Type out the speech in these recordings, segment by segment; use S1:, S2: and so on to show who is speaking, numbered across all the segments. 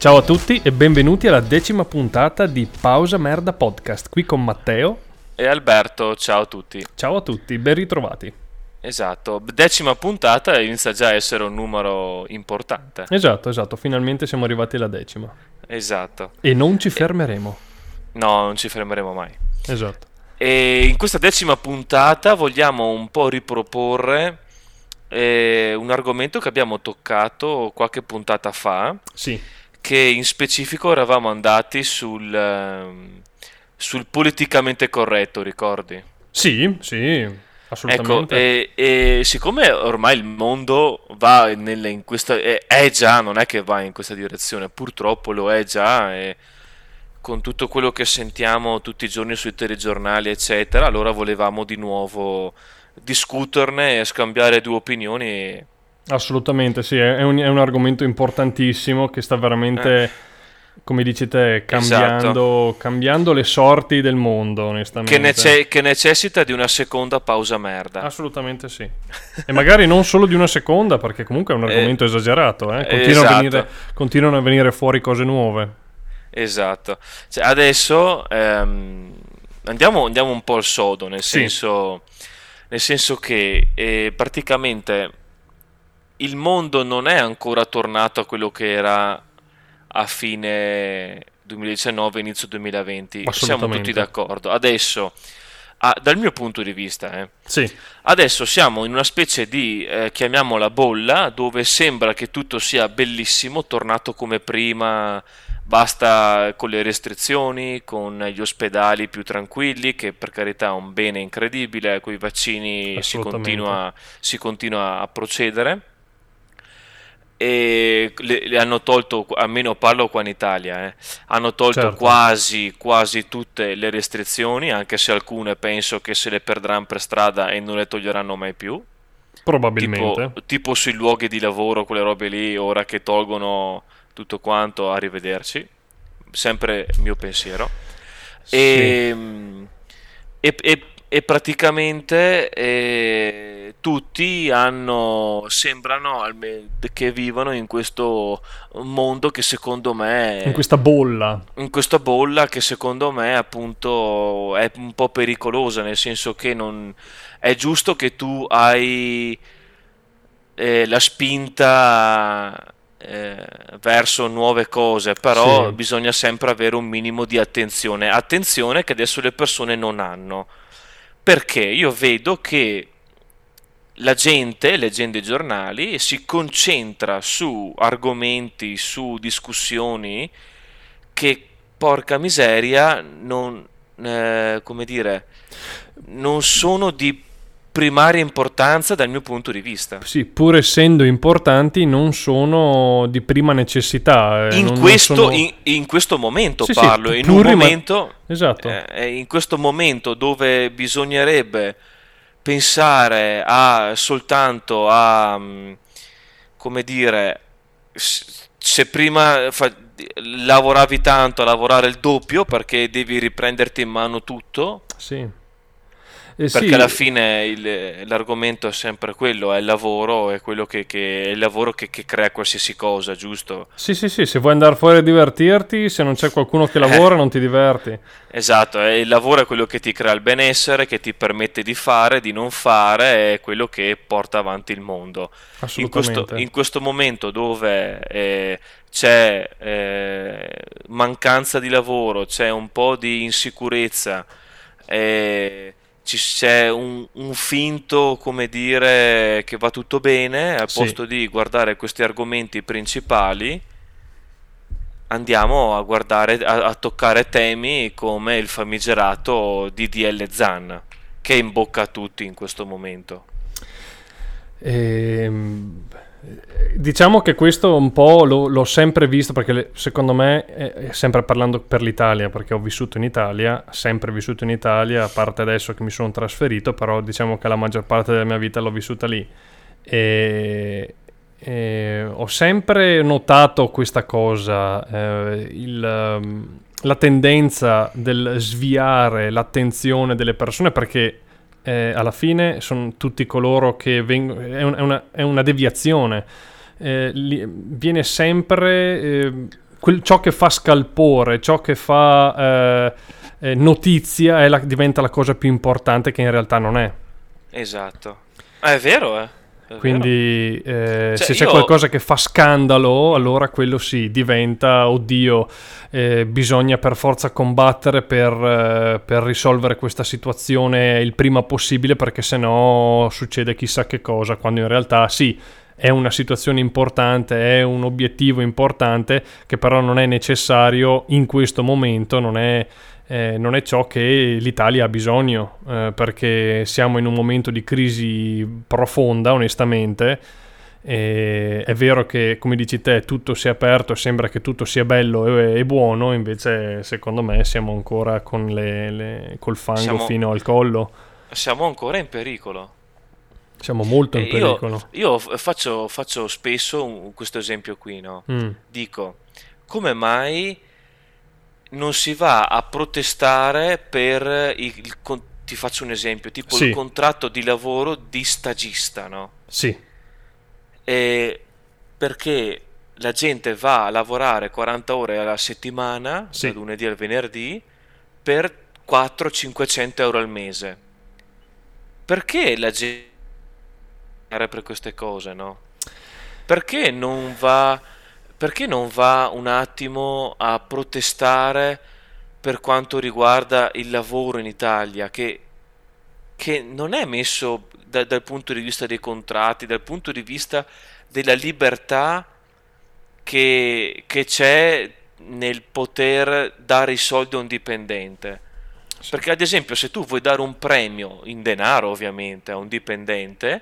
S1: Ciao a tutti e benvenuti alla decima puntata di Pausa Merda Podcast, qui con Matteo
S2: e Alberto. Ciao a tutti.
S1: Ciao a tutti, ben ritrovati.
S2: Esatto, decima puntata inizia già a essere un numero importante.
S1: Esatto, esatto, finalmente siamo arrivati alla decima.
S2: Esatto.
S1: E non ci fermeremo.
S2: No, non ci fermeremo mai.
S1: Esatto.
S2: E in questa decima puntata vogliamo un po' riproporre eh, un argomento che abbiamo toccato qualche puntata fa.
S1: Sì
S2: che in specifico eravamo andati sul, uh, sul politicamente corretto, ricordi?
S1: Sì, sì, assolutamente.
S2: Ecco, e, e siccome ormai il mondo va nelle, in questa... È, è, già, non è che va in questa direzione, purtroppo lo è già, e con tutto quello che sentiamo tutti i giorni sui telegiornali, eccetera, allora volevamo di nuovo discuterne e scambiare due opinioni
S1: Assolutamente, sì, è un, è un argomento importantissimo che sta veramente, eh. come dici te, cambiando, esatto. cambiando, le sorti del mondo, onestamente.
S2: Che, nece- che, necessita di una seconda pausa merda.
S1: Assolutamente sì. e magari non solo di una seconda, perché comunque è un argomento eh, esagerato, eh? Continuano, esatto. a venire, continuano, a venire, fuori cose nuove.
S2: Esatto. Cioè, adesso ehm, andiamo, andiamo, un po' al sodo, nel, sì. senso, nel senso che eh, praticamente il mondo non è ancora tornato a quello che era a fine 2019, inizio 2020. Siamo tutti d'accordo. Adesso, ah, dal mio punto di vista, eh,
S1: sì.
S2: adesso siamo in una specie di, eh, chiamiamola bolla, dove sembra che tutto sia bellissimo, tornato come prima, basta con le restrizioni, con gli ospedali più tranquilli, che per carità è un bene incredibile, con i vaccini si continua, si continua a procedere e le, le, hanno tolto, almeno parlo qua in Italia, eh, hanno tolto certo. quasi, quasi tutte le restrizioni, anche se alcune penso che se le perdranno per strada e non le toglieranno mai più.
S1: Probabilmente.
S2: Tipo, tipo sui luoghi di lavoro, quelle robe lì, ora che tolgono tutto quanto, arrivederci. Sempre mio pensiero. Sì. Ehm, e, e, e, praticamente... Eh, tutti hanno, sembrano che vivono in questo mondo che secondo me...
S1: In questa bolla.
S2: In questa bolla che secondo me appunto è un po' pericolosa, nel senso che non... È giusto che tu hai eh, la spinta eh, verso nuove cose, però sì. bisogna sempre avere un minimo di attenzione. Attenzione che adesso le persone non hanno. Perché io vedo che la gente, leggendo i giornali, si concentra su argomenti, su discussioni che, porca miseria, non, eh, come dire, non sono di primaria importanza dal mio punto di vista.
S1: Sì, pur essendo importanti, non sono di prima necessità.
S2: Eh, in,
S1: non,
S2: questo,
S1: non sono...
S2: in, in, questo, momento sì, parlo, sì, in un momento,
S1: esatto.
S2: eh, in questo momento dove bisognerebbe pensare a soltanto a mm, come dire se prima fa, lavoravi tanto a lavorare il doppio perché devi riprenderti in mano tutto
S1: sì
S2: eh Perché sì. alla fine il, l'argomento è sempre quello, è il lavoro, è, quello che, che, è il lavoro che, che, crea qualsiasi cosa, giusto?
S1: Sì, sì, sì, se vuoi andare fuori a divertirti, se non c'è qualcuno che lavora eh. non ti diverti.
S2: Esatto, il lavoro è quello che ti crea il benessere, che ti permette di fare, di non fare, è quello che porta avanti il mondo.
S1: In questo,
S2: in questo momento dove eh, c'è eh, mancanza di lavoro, c'è un po' di insicurezza, eh, c'è un, un, finto, come dire, che va tutto bene, al sì. posto di guardare questi argomenti principali, andiamo a guardare, a, a toccare temi come il famigerato DDL Zan, che è in bocca a tutti in questo momento.
S1: Ehm Diciamo che questo un po' lo, l'ho sempre visto perché secondo me, è sempre parlando per l'Italia, perché ho vissuto in Italia, sempre vissuto in Italia, a parte adesso che mi sono trasferito, però diciamo che la maggior parte della mia vita l'ho vissuta lì. E, e ho sempre notato questa cosa, eh, il, ehm, la tendenza del sviare l'attenzione delle persone perché eh, alla fine sono tutti coloro che vengono... È, un, è, una, è una, deviazione. Eh, li, viene sempre... Eh, quel, ciò che fa scalpore, ciò che fa eh, eh, notizia la, diventa la cosa più importante che in realtà non è.
S2: Esatto. Ah, è vero, eh.
S1: Quindi eh, cioè, se c'è io... qualcosa che fa scandalo, allora quello sì, diventa, oddio, eh, bisogna per forza combattere per, eh, per, risolvere questa situazione il prima possibile perché sennò succede chissà che cosa, quando in realtà sì, è una situazione importante, è un obiettivo importante che però non è necessario in questo momento, non è eh, non è ciò che l'Italia ha bisogno, eh, perché siamo in un momento di crisi profonda, onestamente. E è vero che, come dici te, tutto si è aperto sembra che tutto sia bello e, e buono, invece secondo me siamo ancora con le, le, col fango siamo, fino al collo.
S2: Siamo ancora in pericolo.
S1: Siamo molto in pericolo.
S2: Io, io faccio, faccio, spesso questo esempio qui, no? Mm. Dico, come mai non si va a protestare per il, ti faccio un esempio, tipo sì. il contratto di lavoro di stagista, no?
S1: Sì.
S2: E perché la gente va a lavorare 40 ore alla settimana, sì. dal lunedì al venerdì, per 400-500 euro al mese. Perché la gente per queste cose, no? Perché non va perché non va un attimo a protestare per quanto riguarda il lavoro in Italia, che, che non è messo da, dal punto di vista dei contratti, dal punto di vista della libertà che, che c'è nel poter dare i soldi a un dipendente. Perché ad esempio se tu vuoi dare un premio in denaro ovviamente a un dipendente,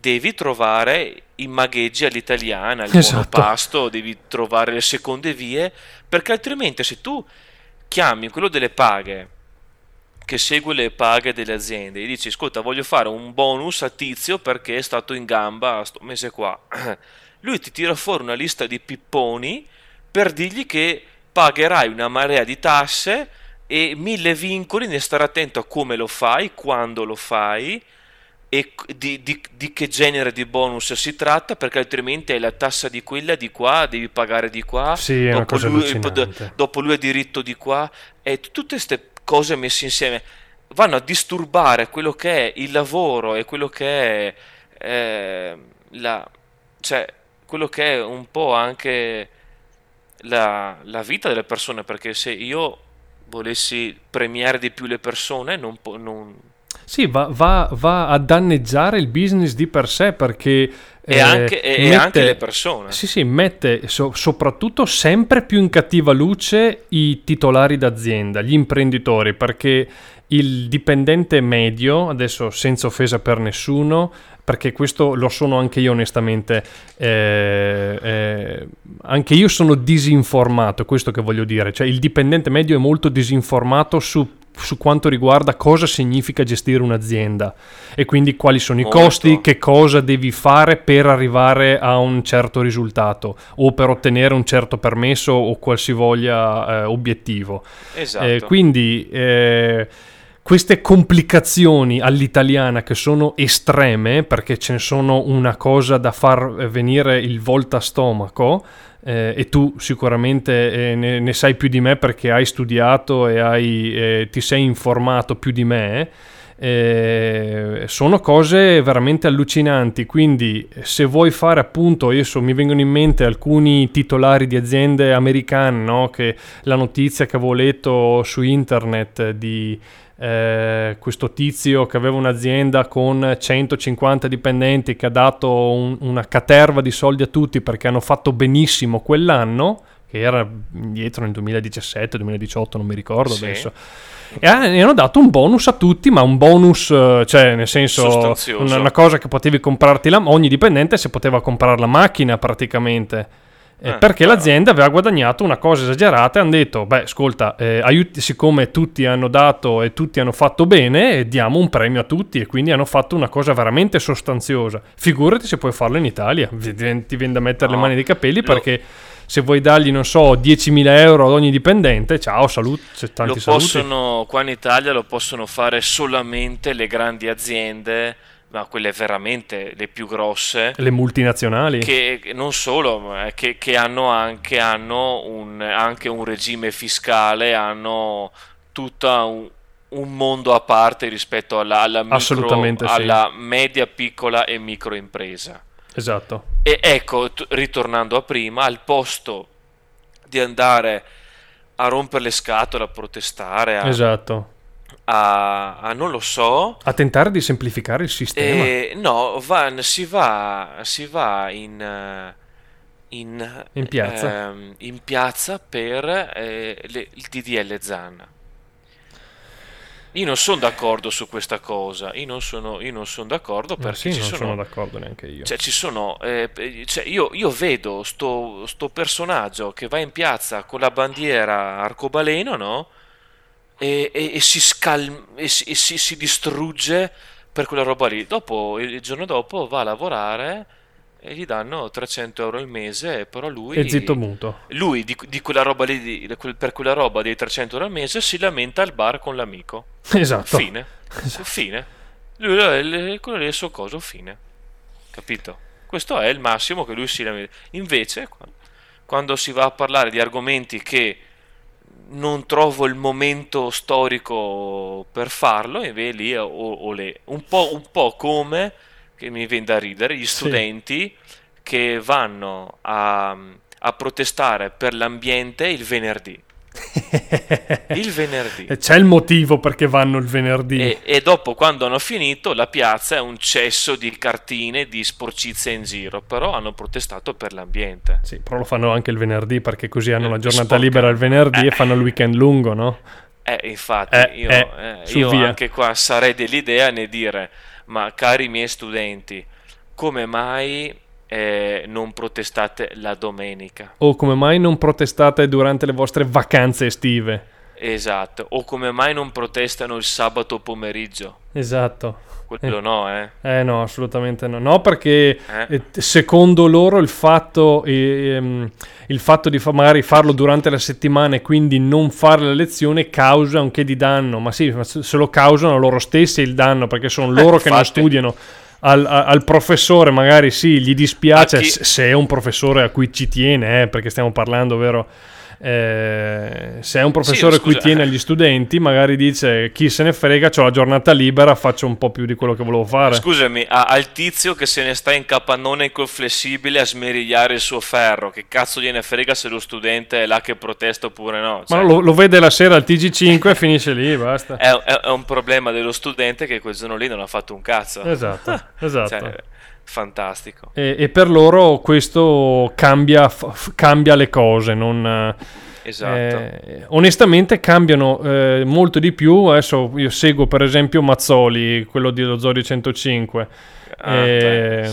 S2: devi trovare i magheggi all'italiana, il esatto. monopasto, devi trovare le seconde vie, perché altrimenti se tu chiami quello delle paghe che segue le paghe delle aziende e dici ascolta voglio fare un bonus a tizio perché è stato in gamba sto mese qua lui ti tira fuori una lista di pipponi per dirgli che pagherai una marea di tasse e mille vincoli ne stare attento a come lo fai, quando lo fai e di, di, di, che genere di bonus si tratta perché altrimenti hai la tassa di quella di qua devi pagare di qua
S1: sì, dopo,
S2: lui, dopo lui ha diritto di qua e tutte queste cose messe insieme vanno a disturbare quello che è il lavoro e quello che è eh, la, cioè, quello che è un po' anche la, la vita delle persone perché se io volessi premiare di più le persone non, non
S1: sì, va, va, va, a danneggiare il business di per sé perché...
S2: E, eh, anche, e mette, anche, le persone.
S1: Sì, sì, mette so, soprattutto sempre più in cattiva luce i titolari d'azienda, gli imprenditori, perché il dipendente medio, adesso senza offesa per nessuno, perché questo lo sono anche io onestamente, eh, eh, anche io sono disinformato, è questo che voglio dire, cioè il dipendente medio è molto disinformato su su quanto riguarda cosa significa gestire un'azienda e quindi quali sono Molto. i costi, che cosa devi fare per arrivare a un certo risultato o per ottenere un certo permesso o qualsivoglia eh, obiettivo.
S2: Esatto. Eh,
S1: quindi eh, queste complicazioni all'italiana che sono estreme perché ce ne sono una cosa da far venire il volta stomaco eh, e tu sicuramente eh, ne, ne, sai più di me perché hai studiato e hai, eh, ti sei informato più di me. Eh, sono cose veramente allucinanti quindi se vuoi fare appunto adesso mi vengono in mente alcuni titolari di aziende americane no? che la notizia che avevo letto su internet di eh, questo tizio che aveva un'azienda con 150 dipendenti che ha dato un, una caterva di soldi a tutti perché hanno fatto benissimo quell'anno, che era indietro nel 2017-2018, non mi ricordo sì. adesso. E hanno dato un bonus a tutti, ma un bonus, eh, cioè nel senso una, una cosa che potevi comprarti la, ogni dipendente se poteva comprare la macchina praticamente eh, perché l'azienda aveva guadagnato una cosa esagerata e hanno detto, beh, ascolta, eh, aiuti, siccome tutti hanno dato e tutti hanno fatto bene, diamo un premio a tutti e quindi hanno fatto una cosa veramente sostanziosa. Figurati se puoi farlo in Italia, ti viene da mettere no, le mani nei capelli perché... se vuoi dargli, non so, 10.000 euro ad ogni dipendente, ciao, saluti, tanti
S2: lo
S1: saluti.
S2: Possono, qua in Italia lo possono fare solamente le grandi aziende ma quelle veramente le più grosse.
S1: Le multinazionali.
S2: Che non solo, che, che hanno, anche, hanno un, anche un regime fiscale, hanno tutta un, un mondo a parte rispetto alla, alla, micro, alla media, piccola e micro impresa.
S1: Esatto.
S2: E ecco, t- ritornando a prima, al posto di andare a rompere le scatole, a protestare, a,
S1: esatto.
S2: a, a non lo so,
S1: a tentare di semplificare il sistema.
S2: Eh, no, va, si, va, si va in, in,
S1: in piazza.
S2: Eh, in piazza per eh, le, il DDL Zan. Io non sono d'accordo su questa cosa, io non sono, io non sono d'accordo perché
S1: sì, non
S2: sono,
S1: sono d'accordo neanche io.
S2: Cioè, ci sono, eh, cioè io, io, vedo sto, sto, personaggio che va in piazza con la bandiera arcobaleno, no? E, e, e, si, scal- e, si, si, si distrugge per quella roba lì. Dopo, il giorno dopo va a lavorare e gli danno 300 euro al mese, però lui...
S1: E zitto muto.
S2: Lui di, di quella roba lì, di, per quella roba dei 300 euro al mese si lamenta al bar con l'amico.
S1: Esatto.
S2: Fine. Esatto. Fine. Lui, quello lì è il suo coso, fine. Capito? Questo è il massimo che lui si lamenta. Invece, quando si va a parlare di argomenti che non trovo il momento storico per farlo, e lì o, o le, un, po', un po' come che mi viene da ridere, gli studenti sì. che vanno a, a protestare per l'ambiente il venerdì. il venerdì.
S1: C'è il motivo perché vanno il venerdì.
S2: E, e, dopo, quando hanno finito, la piazza è un cesso di cartine, di sporcizia in giro. Però hanno protestato per l'ambiente.
S1: Sì, però lo fanno anche il venerdì perché così hanno la giornata Sporca. libera il venerdì eh. e fanno il weekend lungo, no?
S2: Eh, infatti, eh, io, eh, eh io anche qua sarei dell'idea ne dire ma cari miei studenti, come mai eh, non protestate la domenica?
S1: O come mai non protestate durante le vostre vacanze estive?
S2: Esatto, o come mai non protestano il sabato pomeriggio?
S1: Esatto.
S2: Quello eh. no, eh?
S1: Eh no, assolutamente no. No, perché eh? eh secondo loro il fatto, ehm, il fatto di fa- magari farlo durante la settimana e quindi non fare la lezione causa un che di danno. Ma sì, ma se lo causano loro stessi il danno, perché sono loro che non studiano. Al, al, professore magari sì, gli dispiace chi... se è un professore a cui ci tiene, eh, perché stiamo parlando, vero? Eh, se è un professore sì, cui tiene agli studenti, magari dice chi se ne frega, ho la giornata libera, faccio un po' più di quello che volevo fare.
S2: Scusami, al tizio che se ne sta in capannone col flessibile a smerigliare il suo ferro, che cazzo gliene frega se lo studente è là che protesta oppure no?
S1: Cioè... Ma lo, lo, vede la sera al TG5 e finisce lì, basta.
S2: È, è, è, un problema dello studente che quel giorno lì non ha fatto un cazzo.
S1: Esatto, esatto. Cioè,
S2: fantastico.
S1: E, e, per loro questo cambia, f- cambia le cose, non...
S2: Esatto.
S1: Eh, onestamente cambiano eh, molto di più. Adesso io seguo per esempio Mazzoli, quello dello Zorio 105. Ah, eh,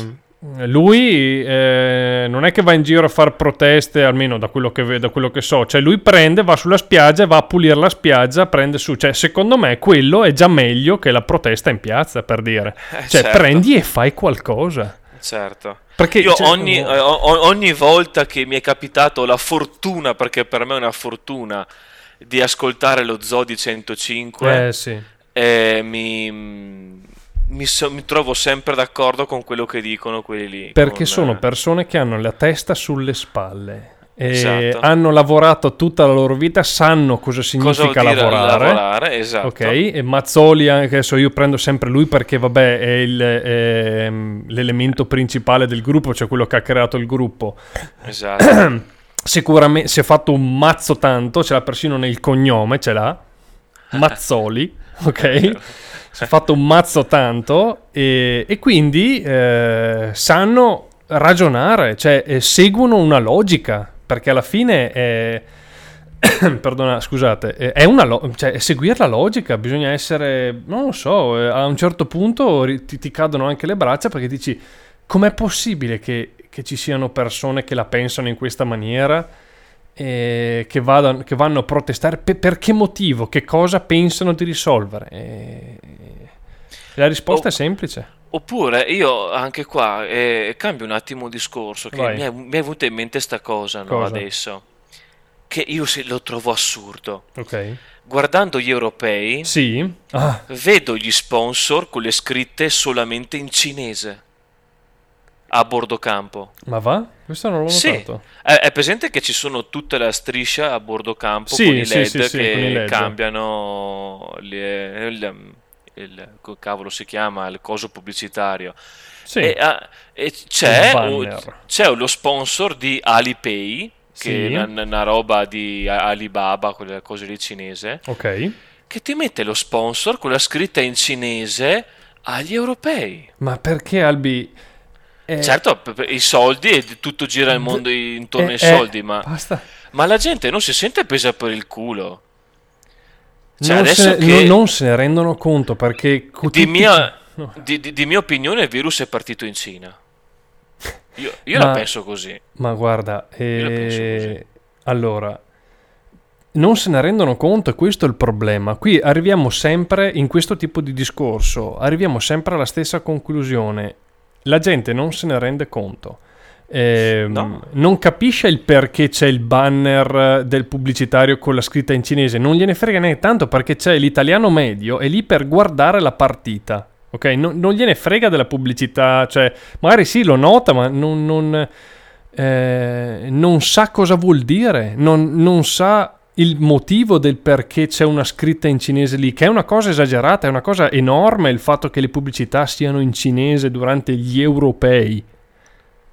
S1: lui eh, non è che va in giro a fare proteste, almeno da quello, che, da quello che so. Cioè, lui prende, va sulla spiaggia, va a pulire la spiaggia, prende su. Cioè, secondo me quello è già meglio che la protesta in piazza, per dire. Eh, cioè, certo. prendi e fai qualcosa.
S2: Certo. Perché io cioè, ogni, eh, ogni volta che mi è capitato la fortuna, perché per me è una fortuna, di ascoltare lo Zodi 105,
S1: eh, sì.
S2: eh, mi mi, so, mi, trovo sempre d'accordo con quello che dicono quelli lì.
S1: Perché
S2: con,
S1: sono eh, persone che hanno la testa sulle spalle. Esatto. hanno lavorato tutta la loro vita, sanno cosa significa cosa lavorare.
S2: lavorare esatto.
S1: Ok, e Mazzoli, anche adesso io prendo sempre lui perché, vabbè, è, il, è l'elemento principale del gruppo, cioè quello che ha creato il gruppo.
S2: Esatto.
S1: Sicuramente si è fatto un mazzo tanto, ce l'ha persino nel cognome, ce l'ha. Mazzoli, ok? si è fatto un mazzo tanto e, e quindi eh, sanno ragionare, cioè eh, seguono una logica, perché alla fine è... perdona, scusate, è, una lo- cioè, seguire la logica, bisogna essere, non lo so, eh, a un certo punto ti, ti, cadono anche le braccia perché dici, com'è possibile che, che ci siano persone che la pensano in questa maniera? Eh, che, vadano, che, vanno a protestare per, per, che motivo, che cosa pensano di risolvere. E, la risposta o, è semplice.
S2: Oppure io anche qua eh, cambio un attimo il discorso, che mi è, mi è, venuta in mente questa cosa, no, cosa? adesso, che io lo trovo assurdo.
S1: Ok.
S2: guardando gli europei,
S1: Sì. Ah,
S2: vedo gli sponsor con le scritte solamente in cinese a bordo campo.
S1: ma va? Questo non l'ho
S2: Sì,
S1: notato.
S2: è, è presente che ci sono tutta la striscia a bordo campo
S1: Sì,
S2: con i LED
S1: sì, sì,
S2: che
S1: LED.
S2: cambiano le- il, il- come cavolo si chiama il coso pubblicitario
S1: Sì.
S2: e, ah, e c'è,
S1: Il banner.
S2: c'è lo sponsor di Alipay che è una, una roba di A- Alibaba quelle cose lì cinese
S1: Ok.
S2: che ti mette lo sponsor con la scritta in cinese agli europei
S1: Ma perché Albi... eh,
S2: certo i soldi e tutto gira il mondo intorno
S1: eh,
S2: ai
S1: eh,
S2: soldi ma
S1: Basta.
S2: Ma la gente non si sente presa per il culo. Cioè,
S1: non,
S2: adesso
S1: se,
S2: che
S1: non- se ne rendono conto perché...
S2: di, mia,
S1: No.
S2: di, di- di mia opinione il virus è partito in Cina. Io, io
S1: Ma-
S2: la penso così.
S1: Ma guarda, eh,
S2: così.
S1: allora, non se ne rendono conto e questo è il problema. Qui arriviamo sempre in questo tipo di discorso, arriviamo sempre alla stessa conclusione. La gente non se ne rende conto. Ehm,
S2: No.
S1: Non capisce il perché c'è il banner del pubblicitario con la scritta in cinese, non gliene frega neanche tanto perché c'è l'italiano medio è lì per guardare la partita. Ok, non, non gliene frega della pubblicità, cioè magari sì lo nota, ma non, non, eh, non sa cosa vuol dire, non, non sa il motivo del perché c'è una scritta in cinese lì, che è una cosa esagerata, è una cosa enorme il fatto che le pubblicità siano in cinese durante gli europei.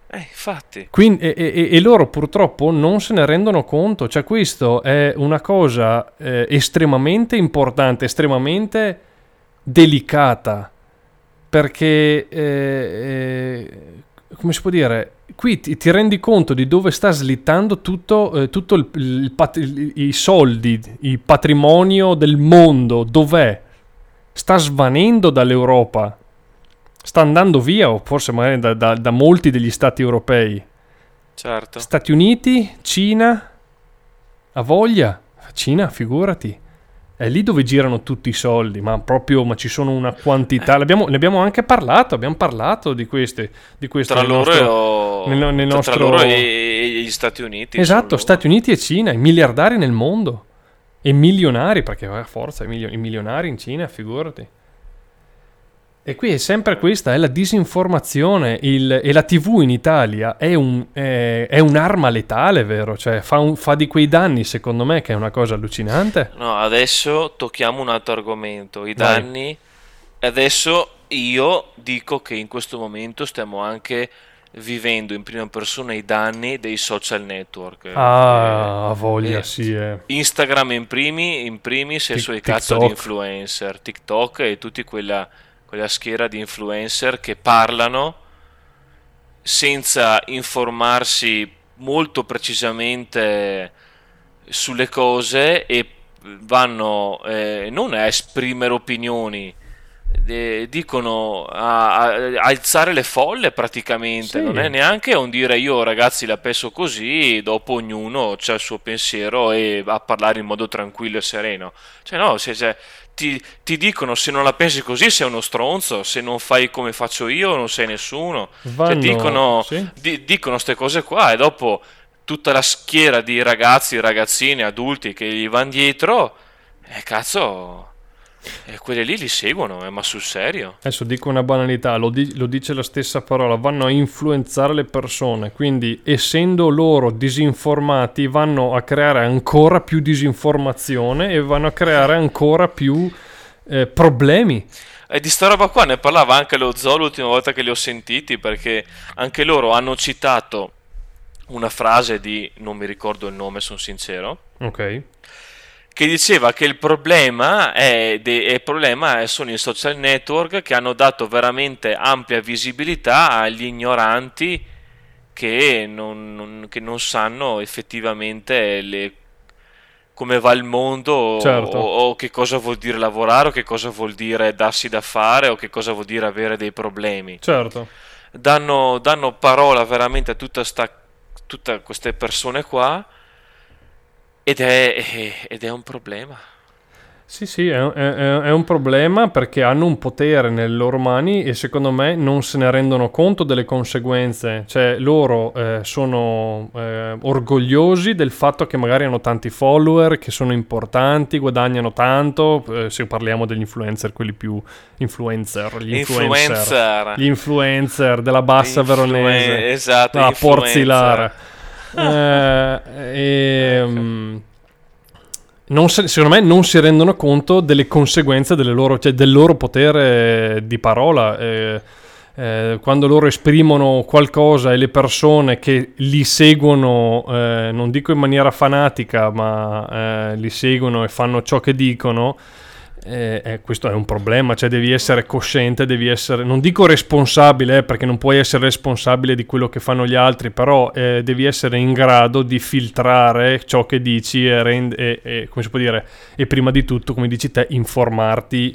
S2: Eh, infatti.
S1: Quindi, e, e- e loro purtroppo non se ne rendono conto, cioè questo è una cosa eh, estremamente importante, estremamente delicata, perché, eh, eh, come si può dire, qui ti, ti rendi conto di dove sta slittando tutto, eh, tutto il, il pat- i soldi, il patrimonio del mondo, dov'è? Sta svanendo dall'Europa, sta andando via, o forse magari da, da- da molti degli stati europei.
S2: Certo.
S1: Stati Uniti, Cina, ha voglia. Cina, figurati. È lì dove girano tutti i soldi, ma proprio, ma ci sono una quantità. L'abbiamo- ne abbiamo anche parlato, abbiamo parlato di queste. Di questo
S2: Tra loro,
S1: nostro- nel- nel nostro-
S2: tra loro e, gli Stati Uniti.
S1: Esatto, Stati Uniti e Cina, i miliardari nel mondo. E milionari, perché a forza, i milionari in Cina, figurati. E qui è sempre questa, è la disinformazione. il- e la TV in Italia è, un- è- è un'arma letale, vero? Cioè fa, un- fa di quei danni, secondo me, che è una cosa allucinante.
S2: No, adesso tocchiamo un altro argomento, i
S1: Vai.
S2: danni. Adesso io dico che in questo momento stiamo anche vivendo in prima persona i danni dei social network.
S1: Ah,
S2: Eh,
S1: voglia,
S2: eh,
S1: sì. eh.
S2: Instagram in, primi, in primis e i suoi cazzo di influencer, TikTok e tutti quella, quella schiera di influencer che parlano senza informarsi molto precisamente sulle cose e vanno eh, non a esprimere opinioni, eh, dicono a, a- a alzare le folle praticamente,
S1: Sì.
S2: non è neanche un dire io ragazzi la penso così, dopo ognuno ha il suo pensiero e va a parlare in modo tranquillo e sereno. Cioè no, se, se- ti, ti dicono se non la pensi così sei uno stronzo, se non fai come faccio io non sei nessuno. Cioè,
S1: Vanno-
S2: dicono
S1: sì.
S2: di- dicono queste cose qua e dopo tutta la schiera di ragazzi, ragazzini, adulti che gli vanno dietro, e cazzo, e quelli lì li seguono, eh, ma sul serio.
S1: Adesso dico una banalità, lo, di- lo dice la stessa parola, vanno a influenzare le persone, quindi essendo loro disinformati vanno a creare ancora più disinformazione e vanno a creare ancora più eh, problemi.
S2: E di sta roba qua ne parlava anche lo Zoo l'ultima volta che li ho sentiti, perché anche loro hanno citato una frase di, non mi ricordo il nome, sono sincero,
S1: Ok,
S2: che diceva che il problema, è de- il problema sono i social network che hanno dato veramente ampia visibilità agli ignoranti che non, non- che non sanno effettivamente le- come va il mondo
S1: Certo.
S2: o, o che cosa vuol dire lavorare o che cosa vuol dire darsi da fare o che cosa vuol dire avere dei problemi
S1: certo.
S2: danno, danno parola veramente a tutta sta- tutte queste persone qua ed è, ed è un problema.
S1: Sì, sì, è, è, è, un problema perché hanno un potere nelle loro mani e secondo me non se ne rendono conto delle conseguenze. Cioè, loro eh, sono eh, orgogliosi del fatto che magari hanno tanti follower, che sono importanti, guadagnano tanto. Eh, se parliamo degli influencer, quelli più influencer, gli influencer, influencer. gli influencer della bassa Influen- veronese,
S2: esatto,
S1: la Porzilara. Eh, e, um, se, secondo me non si rendono conto delle conseguenze delle loro, cioè del loro potere di parola. Eh, eh, quando loro esprimono qualcosa e le persone che li seguono, eh, non dico in maniera fanatica, ma eh, li seguono e fanno ciò che dicono, eh, eh, questo è un problema, cioè devi essere cosciente, devi essere, non dico responsabile, eh, perché non puoi essere responsabile di quello che fanno gli altri, però eh, devi essere in grado di filtrare ciò che dici e, rend- e, e, come si può dire, e prima di tutto, come dici te, informarti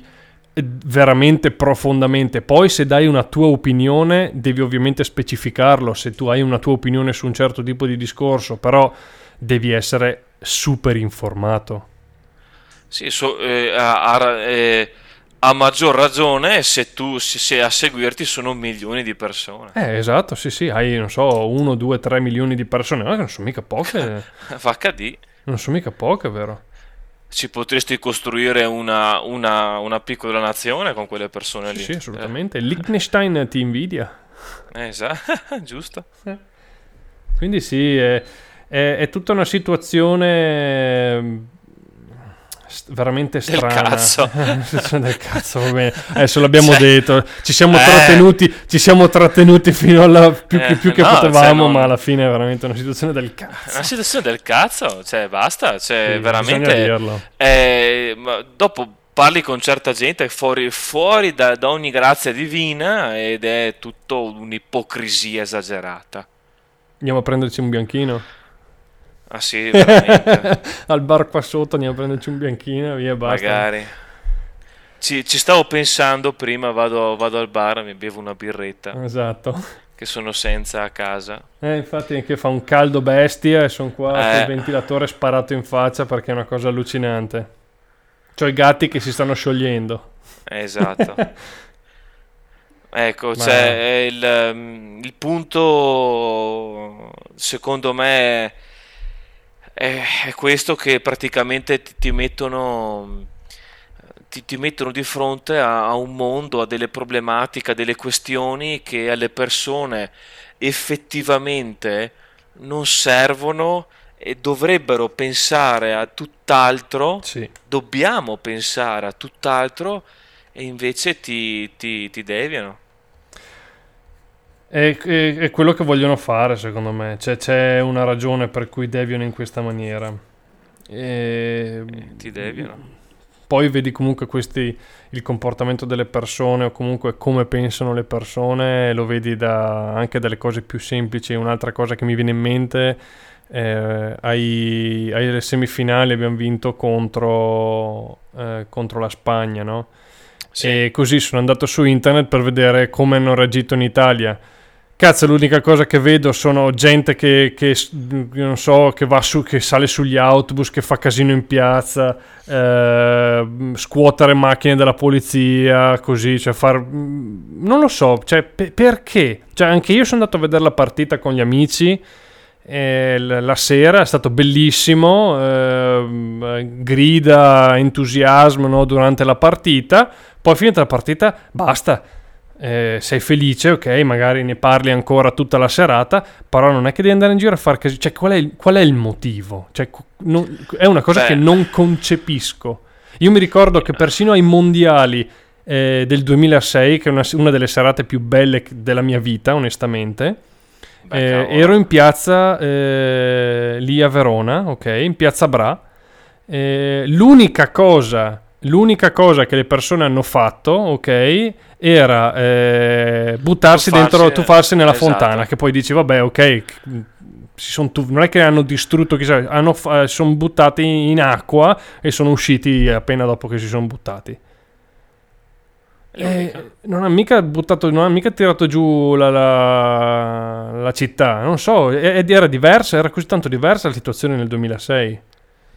S1: eh, veramente profondamente. Poi se dai una tua opinione, devi ovviamente specificarlo, se tu hai una tua opinione su un certo tipo di discorso, però devi essere super informato.
S2: Sì, so, eh, a, eh, a, maggior ragione se tu se a seguirti sono milioni di persone.
S1: Eh, esatto, sì, sì, hai, non so, uno, due, tre milioni di persone, ma non sono mica poche.
S2: HD.
S1: Non sono mica poche, vero?
S2: Ci potresti costruire una, una, una, piccola nazione con quelle persone lì.
S1: Sì, assolutamente. Eh. Liechtenstein ti invidia.
S2: esatto, giusto.
S1: Eh. Quindi sì, è, è, è tutta una situazione veramente strana.
S2: Del cazzo.
S1: del cazzo, va bene. Adesso l'abbiamo cioè, detto. Ci siamo, eh. trattenuti, ci siamo trattenuti fino alla più, eh, più che no, potevamo, cioè, ma alla fine è veramente una situazione del cazzo.
S2: Una situazione del cazzo, cioè basta, cioè sì, veramente... Eh, dopo parli con certa gente fuori, fuori da, da ogni grazia divina ed è tutto un'ipocrisia esagerata.
S1: Andiamo a prenderci un bianchino?
S2: Ah sì, veramente.
S1: Al bar qua sotto andiamo a prenderci un bianchino e via basta.
S2: Magari. Ci, ci stavo pensando prima, vado, vado, al bar, mi bevo una birretta.
S1: Esatto.
S2: Che sono senza a casa.
S1: Eh, infatti anche fa un caldo bestia e sono qua eh. con il ventilatore sparato in faccia perché è una cosa allucinante. C'ho i gatti che si stanno sciogliendo.
S2: Esatto. ecco, Ma... cioè, il, mm, il punto secondo me è questo che praticamente ti, ti mettono ti, ti, mettono di fronte a, a, un mondo, a delle problematiche, a delle questioni che alle persone effettivamente non servono e dovrebbero pensare a tutt'altro,
S1: sì.
S2: dobbiamo pensare a tutt'altro e invece ti, ti, ti deviano.
S1: È, è, è, quello che vogliono fare, secondo me. Cioè, c'è una ragione per cui deviano in questa maniera. E...
S2: Ti deviano.
S1: Poi vedi comunque questi, il comportamento delle persone o comunque come pensano le persone, lo vedi da, anche dalle cose più semplici. Un'altra cosa che mi viene in mente, eh, ai, alle semifinali abbiamo vinto contro, eh, contro la Spagna, no? Sì. E così sono andato su internet per vedere come hanno reagito in Italia Cazzo, l'unica cosa che vedo sono gente che, che non so, che va su, che sale sugli autobus, che fa casino in piazza, eh, scuotere macchine della polizia, così, cioè far... Non lo so, cioè pe- perché? Cioè anche io sono andato a vedere la partita con gli amici eh, la sera, è stato bellissimo, eh, grida, entusiasmo no, durante la partita, poi finita la partita, basta eh, sei felice, ok, magari ne parli ancora tutta la serata, però non è che devi andare in giro a fare casino. Cioè, qual è il, qual è il motivo? Cioè, non, è una cosa Beh. che non concepisco. Io mi ricordo che persino ai mondiali eh, del 2006, che è una, una, delle serate più belle della mia vita, onestamente, Beh, eh, ero in piazza eh, lì a Verona, ok, in piazza Bra. Eh, l'unica cosa L'unica cosa che le persone hanno fatto, ok, era eh, buttarsi tuffarsi, dentro, tuffarsi nella esatto. fontana, che poi dici, vabbè, ok, tuff- non è che hanno distrutto chissà, hanno fa- sono buttati in acqua e sono usciti appena dopo che si sono buttati. Eh, non ha mica buttato, non ha mica tirato giù la, la, la città, non so, ed era diversa, era così tanto diversa la situazione nel 2006.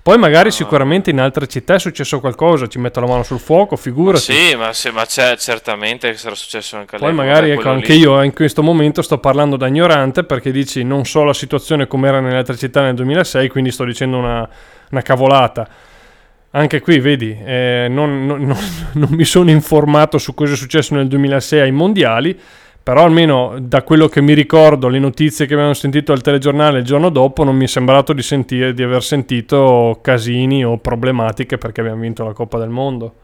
S1: Poi magari sicuramente in altre città è successo qualcosa, ci metto la mano sul fuoco, figurati.
S2: Ma sì, ma, se, ma c'è, certamente che sarà successo anche a
S1: Poi magari ecco, anche io in questo momento sto parlando da ignorante perché dici non so la situazione come era nelle altre città nel 2006, quindi sto dicendo una, una cavolata. Anche qui, vedi, eh, non, non, non, non mi sono informato su cosa è successo nel 2006 ai mondiali però almeno da quello che mi ricordo, le notizie che abbiamo sentito al telegiornale il giorno dopo, non mi è sembrato di, sentire, di aver sentito casini o problematiche perché abbiamo vinto la Coppa del Mondo.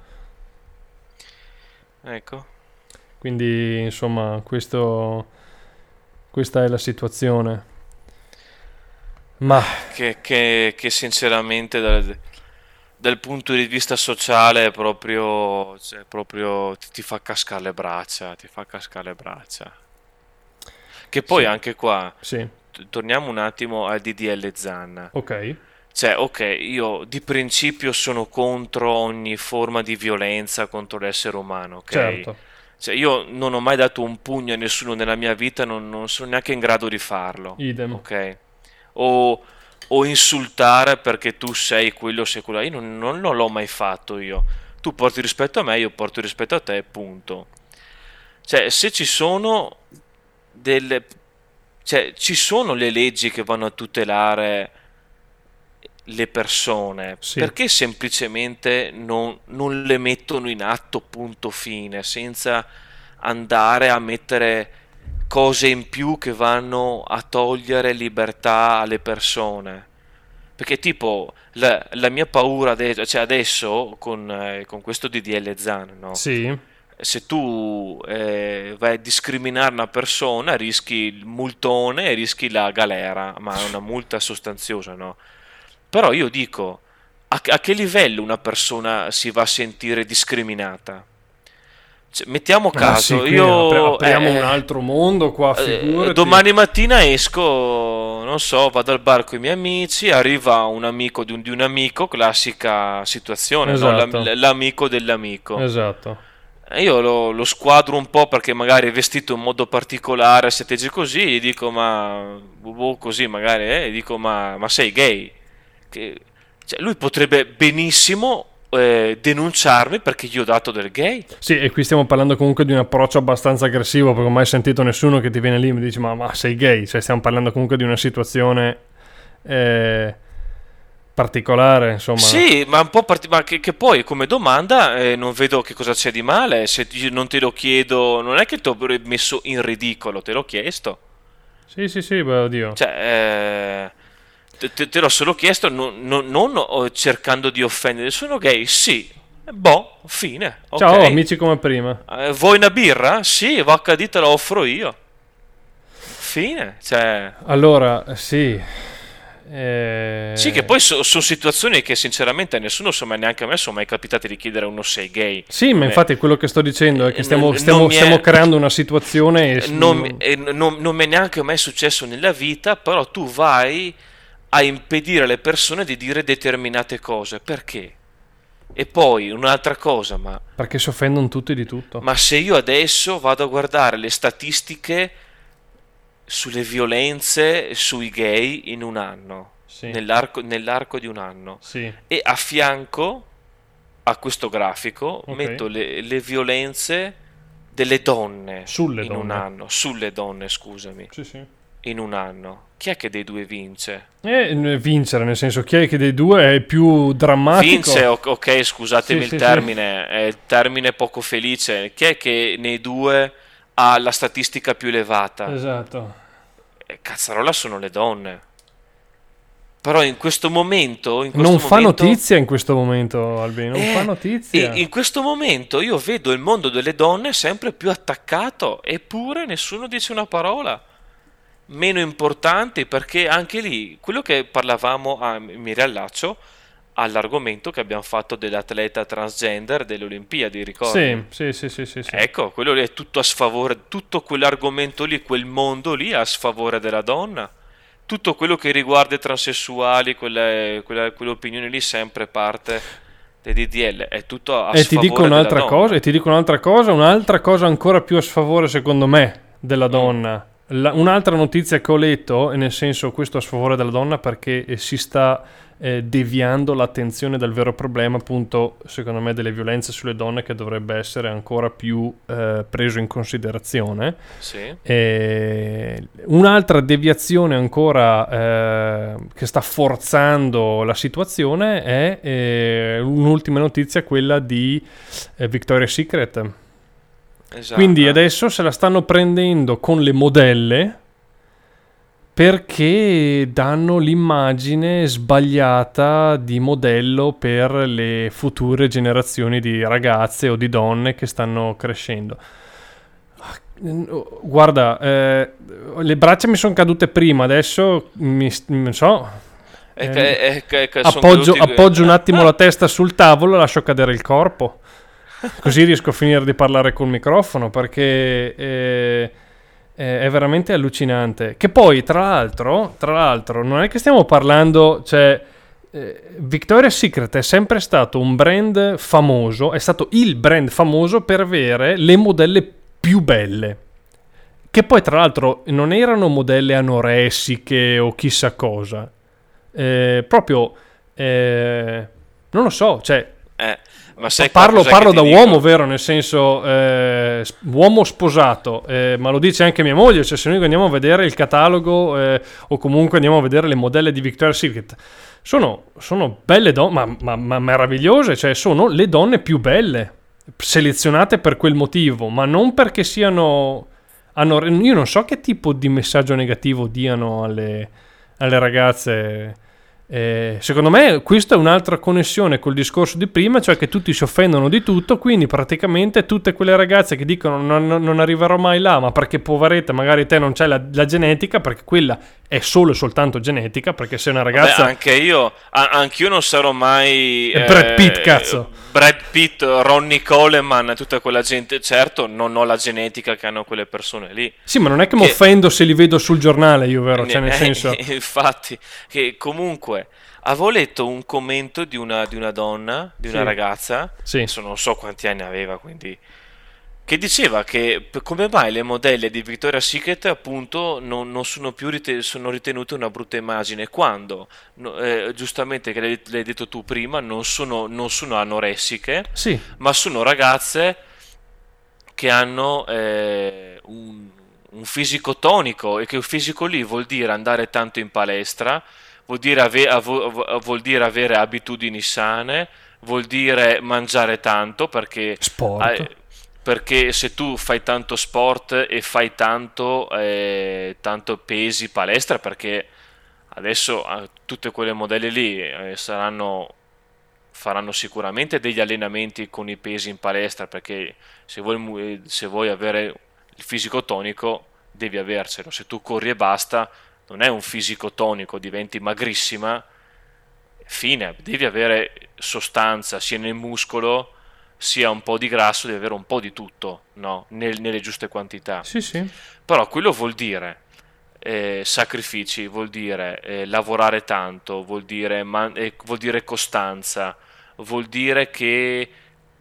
S2: Ecco.
S1: Quindi, insomma, questo, questa è la situazione.
S2: Ma... Che, che, che sinceramente dal punto di vista sociale proprio, cioè, proprio ti, ti, fa cascare le braccia, ti fa cascare le braccia. Che poi sì. anche qua,
S1: sì.
S2: t- torniamo un attimo al DDL Zanna.
S1: Ok.
S2: Cioè, ok, io di principio sono contro ogni forma di violenza contro l'essere umano, ok?
S1: Certo.
S2: Cioè, io non ho mai dato un pugno a nessuno nella mia vita, non, non sono neanche in grado di farlo.
S1: Idem.
S2: Ok? O o insultare perché tu sei quello o sei quello. Io non, non, non, l'ho mai fatto io. Tu porti rispetto a me, io porto rispetto a te, punto. Cioè, se ci sono delle... Cioè, ci sono le leggi che vanno a tutelare le persone,
S1: sì.
S2: perché semplicemente non, non le mettono in atto, punto fine, senza andare a mettere cose in più che vanno a togliere libertà alle persone. Perché tipo la, la mia paura adesso, cioè adesso con, eh, con questo DDL Zan, no?
S1: Sì.
S2: se tu eh, vai a discriminare una persona rischi il multone e rischi la galera, ma è una multa sostanziosa, no? Però io dico, a, a che livello una persona si va a sentire discriminata? Cioè, mettiamo caso,
S1: sì,
S2: io
S1: apriamo eh, un altro mondo qua, eh, figurati.
S2: domani mattina esco, non so, vado al bar con i miei amici, arriva un amico di un, di un amico, classica situazione,
S1: esatto.
S2: no? l'amico dell'amico.
S1: Esatto.
S2: Io lo, lo, squadro un po' perché magari è vestito in modo particolare, se tegge così, gli dico ma, boh, così magari, eh, gli dico ma, ma sei gay? Che, cioè, lui potrebbe benissimo eh, denunciarmi perché gli ho dato del gay.
S1: Sì, e qui stiamo parlando comunque di un approccio abbastanza aggressivo, perché non ho mai sentito nessuno che ti viene lì e mi dice ma, ma sei gay, cioè stiamo parlando comunque di una situazione eh, particolare, insomma.
S2: Sì, ma un po' part- ma che, che, poi come domanda eh, non vedo che cosa c'è di male, se non te lo chiedo, non è che ti ho messo in ridicolo, te l'ho chiesto.
S1: Sì, sì, sì, beh, oddio.
S2: Cioè, eh, te, te l'ho solo chiesto non, non, non, cercando di offendere, sono gay? Sì. Boh, fine.
S1: Okay. Ciao, amici come prima.
S2: Eh, vuoi una birra? Sì, VHD te la offro io. Fine. Cioè...
S1: Allora, sì. Eh...
S2: Sì, che poi sono so situazioni che sinceramente a nessuno, insomma, neanche a me sono mai capitate di chiedere a uno sei gay.
S1: Sì, ma infatti quello che sto dicendo è che stiamo, stiamo, stiamo è... creando una situazione...
S2: E... Non, non, non mi è neanche mai successo nella vita, però tu vai a impedire alle persone di dire determinate cose. Perché? E poi un'altra cosa, ma...
S1: Perché si offendono tutti di tutto.
S2: Ma se io adesso vado a guardare le statistiche sulle violenze sui gay in un anno,
S1: sì.
S2: nell'arco, nell'arco, di un anno,
S1: sì.
S2: e a fianco a questo grafico okay. metto le, le, violenze delle donne
S1: sulle
S2: in
S1: donne.
S2: un anno, sulle donne, scusami.
S1: Sì, sì
S2: in un anno, chi è che dei due vince?
S1: Eh, vincere, nel senso, chi è che dei due è più drammatico?
S2: Vince, ok, scusatemi sì, il sì, termine, sì. è il termine poco felice. Chi è che nei due ha la statistica più elevata?
S1: Esatto.
S2: Eh, cazzarola sono le donne. Però in questo momento... In
S1: questo
S2: non
S1: momento, fa notizia in questo momento, Albino, non
S2: eh,
S1: fa notizia.
S2: In questo momento io vedo il mondo delle donne sempre più attaccato, eppure nessuno dice una parola meno importanti perché anche lì quello che parlavamo, ah, mi riallaccio all'argomento che abbiamo fatto dell'atleta transgender delle Olimpiadi, ricordi?
S1: Sì, sì, sì, sì, sì,
S2: Ecco, quello lì è tutto a sfavore, tutto quell'argomento lì, quel mondo lì è a sfavore della donna. Tutto quello che riguarda i transessuali, quelle, quelle, quell'opinione lì sempre parte dei DDL, è tutto a
S1: e
S2: sfavore
S1: ti dico un'altra cosa, E ti dico un'altra cosa, un'altra cosa ancora più a sfavore secondo me della mm. donna. Mm La, un'altra notizia che ho letto, nel senso questo a sfavore della donna perché eh, si sta eh, deviando l'attenzione dal vero problema, appunto, secondo me, delle violenze sulle donne che dovrebbe essere ancora più eh, preso in considerazione.
S2: Sì.
S1: un'altra deviazione ancora eh, che sta forzando la situazione è eh, un'ultima notizia, quella di Victoria's Secret Esatto. Quindi adesso se la stanno prendendo con le modelle perché danno l'immagine sbagliata di modello per le future generazioni di ragazze o di donne che stanno crescendo. Guarda, eh, le braccia mi sono cadute prima, adesso mi, non so.
S2: Eh, che
S1: appoggio, appoggio un attimo la testa sul tavolo e lascio cadere il corpo. Così riesco a finire di parlare col microfono perché è, è veramente allucinante. Che poi, tra l'altro, tra l'altro, non è che stiamo parlando, cioè, eh, Victoria's Secret è sempre stato un brand famoso, è stato il brand famoso per avere le modelle più belle. Che poi, tra l'altro, non erano modelle anoressiche o chissà cosa. Eh, proprio, eh, non lo so, cioè...
S2: Eh ma sai
S1: parlo, parlo da uomo, dico? vero? Nel senso, eh, uomo sposato, eh, ma lo dice anche mia moglie. Cioè, se noi andiamo a vedere il catalogo eh, o comunque andiamo a vedere le modelle di Victoria's Secret, sono, sono belle donne, ma, ma, ma, meravigliose. Cioè, sono le donne più belle, selezionate per quel motivo, ma non perché siano. Hanno, io non so che tipo di messaggio negativo diano alle, alle ragazze eh, secondo me questa è un'altra connessione col discorso di prima, cioè che tutti si offendono di tutto, quindi praticamente tutte quelle ragazze che dicono non, non arriverò mai là, ma perché poveretta magari te non c'è la, la, genetica, perché quella è solo e soltanto genetica, perché sei una ragazza...
S2: Beh, anche io, anche io non sarò mai...
S1: Eh, Brad Pitt, cazzo!
S2: Brad Pitt, Ronnie Coleman, tutta quella gente, certo non ho la genetica che hanno quelle persone lì.
S1: Sì, ma non è che, che... mi offendo se li vedo sul giornale io, vero? Cioè, nel senso...
S2: Infatti, che comunque avevo letto un commento di una, di una donna, di una sì. ragazza, sì. adesso non so quanti anni aveva, quindi che diceva che come mai le modelle di Victoria's Secret appunto non, non sono più rite- sono ritenute una brutta immagine quando eh, giustamente che l'hai, l'hai, detto tu prima non sono, non sono anoressiche
S1: sì.
S2: ma sono ragazze che hanno eh, un, un fisico tonico e che un fisico lì vuol dire andare tanto in palestra vuol dire, ave- vuol dire avere abitudini sane vuol dire mangiare tanto perché
S1: sport.
S2: perché se tu fai tanto sport e fai tanto, eh, tanto pesi palestra, perché adesso eh, tutte quelle modelle lì eh, saranno, faranno sicuramente degli allenamenti con i pesi in palestra, perché se vuoi, se vuoi avere il fisico tonico devi avercelo, se tu corri e basta non è un fisico tonico, diventi magrissima, fine, devi avere sostanza sia nel muscolo sia un po' di grasso, deve avere un po' di tutto, no? Nel, nelle giuste quantità.
S1: Sì, sì.
S2: Però quello vuol dire eh, sacrifici, vuol dire eh, lavorare tanto, vuol dire, man- eh, vuol dire, costanza, vuol dire che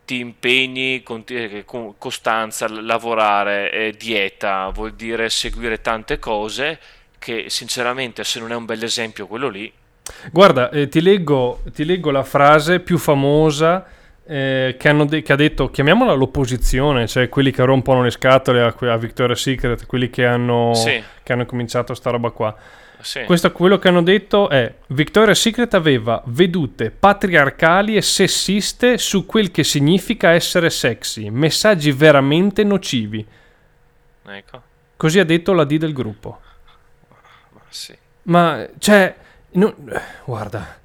S2: ti impegni con, eh, costanza, lavorare, eh, dieta, vuol dire seguire tante cose che sinceramente se non è un bel esempio quello lì...
S1: Guarda, eh, ti leggo, ti leggo la frase più famosa eh, che, de- che, ha detto, chiamiamola l'opposizione, cioè quelli che rompono le scatole a, a Victoria's Secret, quelli che hanno,
S2: sì.
S1: che hanno cominciato sta roba qua. Sì. Questo quello che hanno detto è Victoria's Secret aveva vedute patriarcali e sessiste su quel che significa essere sexy, messaggi veramente nocivi.
S2: Ecco.
S1: Così ha detto la D del gruppo.
S2: Ma sì.
S1: Ma cioè, no, guarda,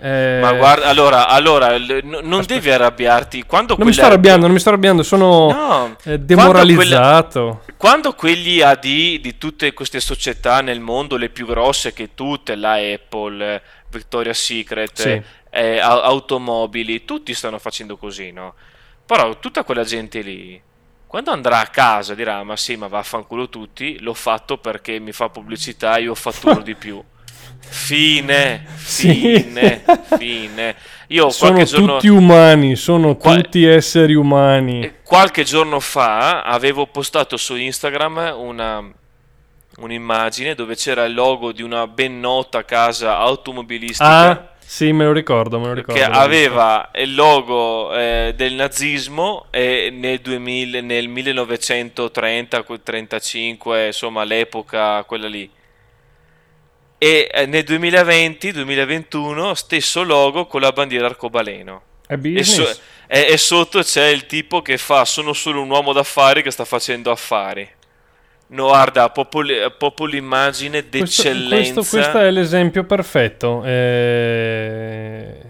S2: eh... Ma guarda, allora, allora n- non devi arrabbiarti. Quando
S1: non mi sto arrabbiando, non mi sto arrabbiando, sono no, eh, demoralizzato.
S2: Quando, quelle... quando, quegli AD di tutte queste società nel mondo, le più grosse che tutte, la Apple, Victoria's Secret, sì. eh, automobili, tutti stanno facendo così, no? Però tutta quella gente lì, quando andrà a casa dirà, ma sì, ma vaffanculo tutti, l'ho fatto perché mi fa pubblicità, io fatturo di più. Fine, fine, sì. fine. Io
S1: sono
S2: giorno,
S1: tutti umani, sono qual- tutti esseri umani.
S2: Qualche giorno fa avevo postato su Instagram una, un'immagine dove c'era il logo di una ben nota casa automobilistica.
S1: Ah, sì, me lo ricordo, me lo ricordo.
S2: Che aveva il logo eh, del nazismo e nel, 2000, nel 1930-35, insomma l'epoca quella lì. E eh, nel 2020-2021 stesso logo con la bandiera arcobaleno.
S1: È business.
S2: E, so- e, e sotto c'è il tipo che fa sono solo un uomo d'affari che sta facendo affari. No, guarda, proprio, l'immagine d'eccellenza.
S1: Questo, questo, questo, è l'esempio perfetto. Eh...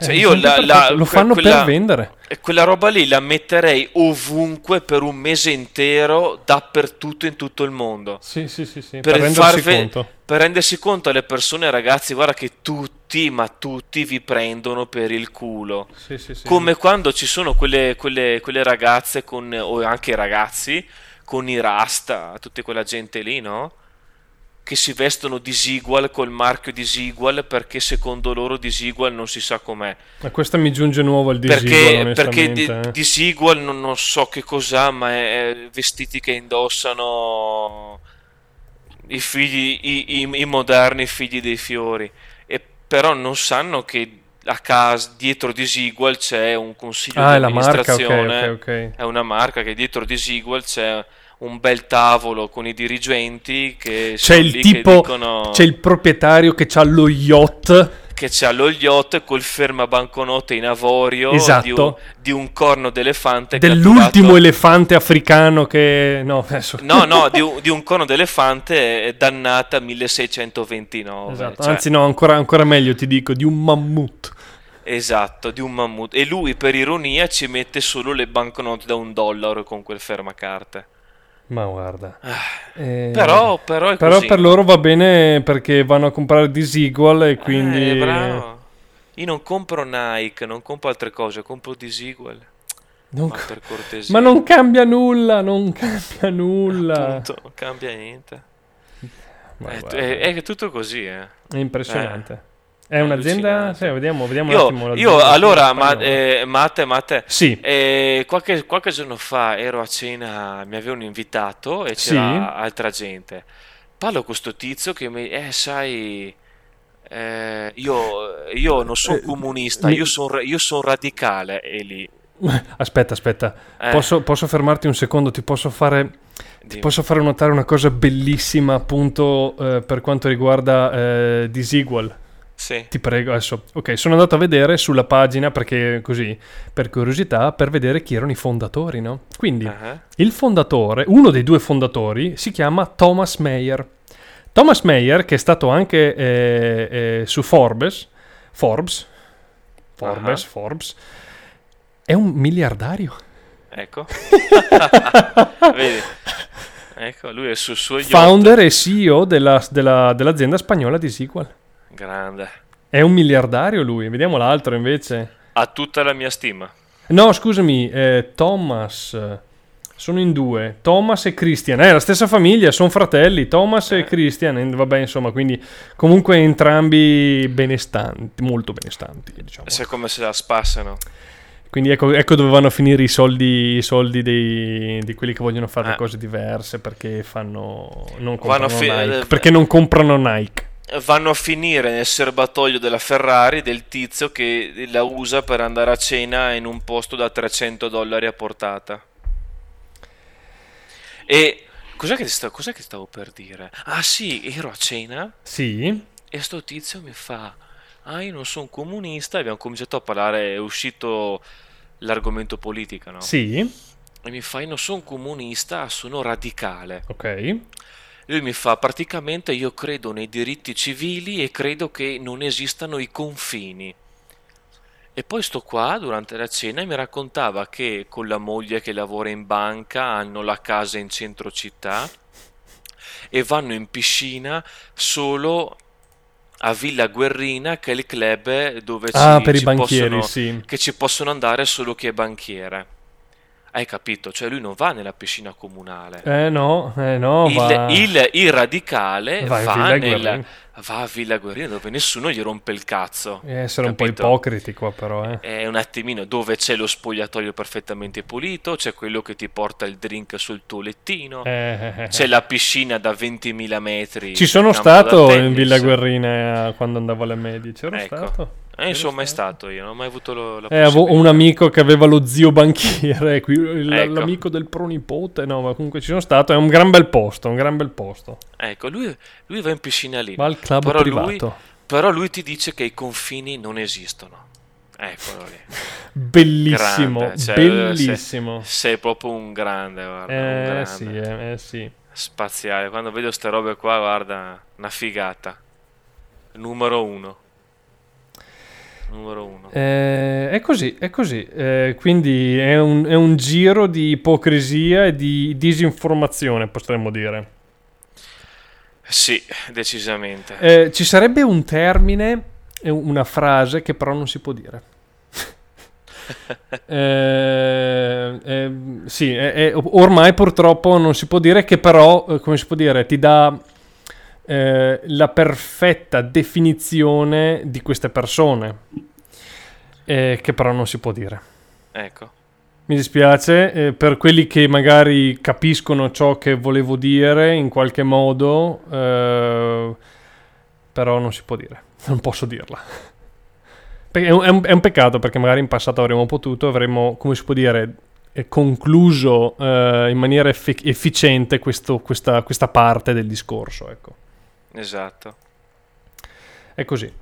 S2: Cioè io la, la,
S1: lo fanno quella, per vendere.
S2: Quella roba lì la metterei ovunque per un mese intero, dappertutto in tutto il mondo.
S1: Sì, sì, sì, sì. Per, per rendersi ve- conto.
S2: Per rendersi conto alle persone, ragazzi, guarda che tutti, ma tutti vi prendono per il culo.
S1: Sì, sì, sì.
S2: Come quando ci sono quelle, quelle, quelle ragazze con, o anche ragazzi con i rasta, tutta quella gente lì, no? che si vestono disigual col marchio disigual perché secondo loro disigual non si sa com'è.
S1: Ma questa mi giunge nuovo il disigual
S2: perché, perché
S1: di,
S2: eh. disigual non, non, so che cos'ha, ma è, è vestiti che indossano i figli, i, i, i, moderni figli dei fiori, e però non sanno che a casa dietro Disigual c'è un consiglio
S1: ah,
S2: di amministrazione,
S1: è, marca, okay, okay, okay.
S2: è una marca che dietro Disigual c'è un bel tavolo con i dirigenti che
S1: c'è il tipo
S2: dicono...
S1: c'è il proprietario che ha lo yacht
S2: che c'ha lo yacht col ferma banconote in avorio
S1: esatto.
S2: di, un, di, un, corno d'elefante
S1: dell'ultimo
S2: catturato...
S1: elefante africano che no adesso...
S2: no no di un, di un, corno d'elefante dannata 1629
S1: esatto. cioè... anzi no ancora, ancora meglio ti dico di un mammut
S2: Esatto, di un mammut. E lui, per ironia, ci mette solo le banconote da un dollaro con quel fermacarte.
S1: Ma guarda,
S2: ah, eh, però, però,
S1: però per loro va bene perché vanno a comprare Disigual e quindi...
S2: Eh, bravo. Io non compro Nike, non compro altre cose, compro Disigual.
S1: Non ma, per ma non cambia nulla, non cambia nulla.
S2: Appunto, non cambia niente. È, è, è, tutto così, eh.
S1: È impressionante. Eh. È un'azienda? Sì, vediamo, vediamo
S2: io,
S1: un attimo.
S2: Io allora, ma, eh, Matte, Matte
S1: sì.
S2: eh, qualche, qualche, giorno fa ero a cena, mi avevano invitato e c'era sì. altra gente. Parlo con questo tizio che mi... Eh, sai... Eh, io, io, non sono eh, comunista, io sono son radicale e lì...
S1: Aspetta, aspetta, eh. posso, posso, fermarti un secondo? Ti posso fare, ti posso fare notare una cosa bellissima appunto eh, per quanto riguarda eh, Disigual.
S2: Sì.
S1: Ti prego, adesso. Ok, sono andato a vedere sulla pagina perché così, per curiosità, per vedere chi erano i fondatori, no? Quindi, uh-huh. il fondatore, uno dei due fondatori, si chiama Thomas Mayer. Thomas Mayer, che è stato anche eh, eh, su Forbes, Forbes, Forbes, uh-huh. Forbes, è un miliardario.
S2: Ecco. Vedi. Ecco, lui è sul suo yacht.
S1: Founder e CEO della, della, dell'azienda spagnola di Sequel.
S2: Grande.
S1: È un miliardario lui, vediamo l'altro invece.
S2: Ha tutta la mia stima.
S1: No, scusami, eh, Thomas. Sono in due, Thomas e Christian. È eh, la stessa famiglia, sono fratelli, Thomas eh. e Christian. Vabbè, insomma, quindi comunque entrambi benestanti, molto benestanti, diciamo.
S2: Se come se la spassano.
S1: Quindi ecco, ecco, dove vanno a finire i soldi, i soldi dei, di quelli che vogliono fare eh. cose diverse perché fanno non comprano fi- Nike. Perché non comprano Nike
S2: vanno a finire nel serbatoio della Ferrari del tizio che la usa per andare a cena in un posto da 300 dollari a portata. E cos'è che, stavo, cos'è che stavo per dire? Ah sì, ero a cena.
S1: Sì.
S2: E sto tizio mi fa, ah io non sono comunista, abbiamo cominciato a parlare, è uscito l'argomento politica, no?
S1: Sì.
S2: E mi fa, io non sono comunista, sono radicale.
S1: Ok.
S2: Lui mi fa praticamente io credo nei diritti civili e credo che non esistano i confini. E poi sto qua durante la cena e mi raccontava che con la moglie che lavora in banca hanno la casa in centro città e vanno in piscina solo a Villa Guerrina che è il club dove
S1: ah,
S2: ci,
S1: ci
S2: possono,
S1: sì.
S2: che ci possono andare solo chi è banchiere. Hai capito? Cioè lui non va nella piscina comunale.
S1: Eh no, eh no.
S2: Il,
S1: va...
S2: il, il radicale
S1: Va
S2: va, nel- va a Villa Guerrino dove nessuno gli rompe il cazzo.
S1: Eh, essere un po'
S2: capito?
S1: ipocriti qua però, eh.
S2: È un attimino dove c'è lo spogliatoio perfettamente pulito, c'è quello che ti porta il drink sul tuo lettino,
S1: Eh, eh, eh.
S2: c'è la piscina da 20.000 metri.
S1: Ci sono stato in. Villa Guerrina eh, quando andavo alle medie, c'ero
S2: Ecco.
S1: stato.
S2: Eh, insomma, è stato io, non ho mai avuto lo- la
S1: Eh, avevo un amico che aveva lo zio banchiere, qui- il-
S2: Ecco.
S1: l'amico del pronipote, no, ma comunque ci sono stato, è un gran bel posto, un gran bel posto.
S2: Ecco, lui, lui va in piscina lì.
S1: Va al club
S2: Però lui-
S1: privato.
S2: Però lui ti dice che i confini non esistono. Eccolo lì.
S1: Bellissimo,
S2: Grande, cioè,
S1: bellissimo.
S2: Sei proprio un grande, guarda. un
S1: Eh
S2: grande.
S1: sì, eh, eh, sì.
S2: Spaziale. Quando vedo ste robe qua, guarda, una figata. Numero uno. Numero uno.
S1: Eh, è così, è così. Eh, quindi è un, è un giro di ipocrisia e di disinformazione, potremmo dire.
S2: Sì, decisamente.
S1: Eh, ci sarebbe un termine, e una frase che però non si può dire. Eh, eh, sì, ormai purtroppo non si può dire che però, eh, come si può dire, ti dà eh, la perfetta definizione di queste persone, eh, che però non si può dire.
S2: Ecco.
S1: Mi dispiace, eh, per quelli che magari capiscono ciò che volevo dire in qualche modo, eh, però non si può dire, non posso dirla. È un, è un- peccato perché magari in passato avremmo potuto, avremmo, come si può dire, eh, concluso eh, in maniera effi- efficiente questo- questa, questa parte del discorso. Ecco.
S2: Esatto.
S1: È così.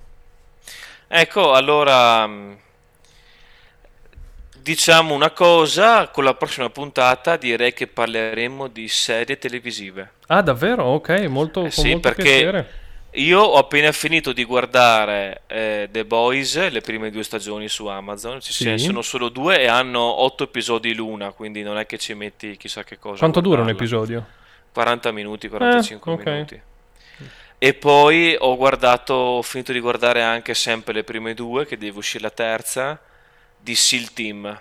S2: Ecco, allora mh, diciamo una cosa, con la prossima puntata direi che parleremo di serie televisive.
S1: Ah, davvero? Ok, molto,
S2: Eh sì,
S1: molto
S2: perché
S1: piacere.
S2: io ho appena finito di guardare eh, The Boys, le prime due stagioni su Amazon, ci
S1: Sì.
S2: sono solo due e hanno otto episodi l'una, quindi non è che ci metti chissà che cosa.
S1: Quanto dura un episodio?
S2: 40 minuti, 45
S1: Eh, ok.
S2: minuti. E poi ho guardato, ho finito di guardare anche sempre le prime due, che deve uscire la terza, di SEAL Team.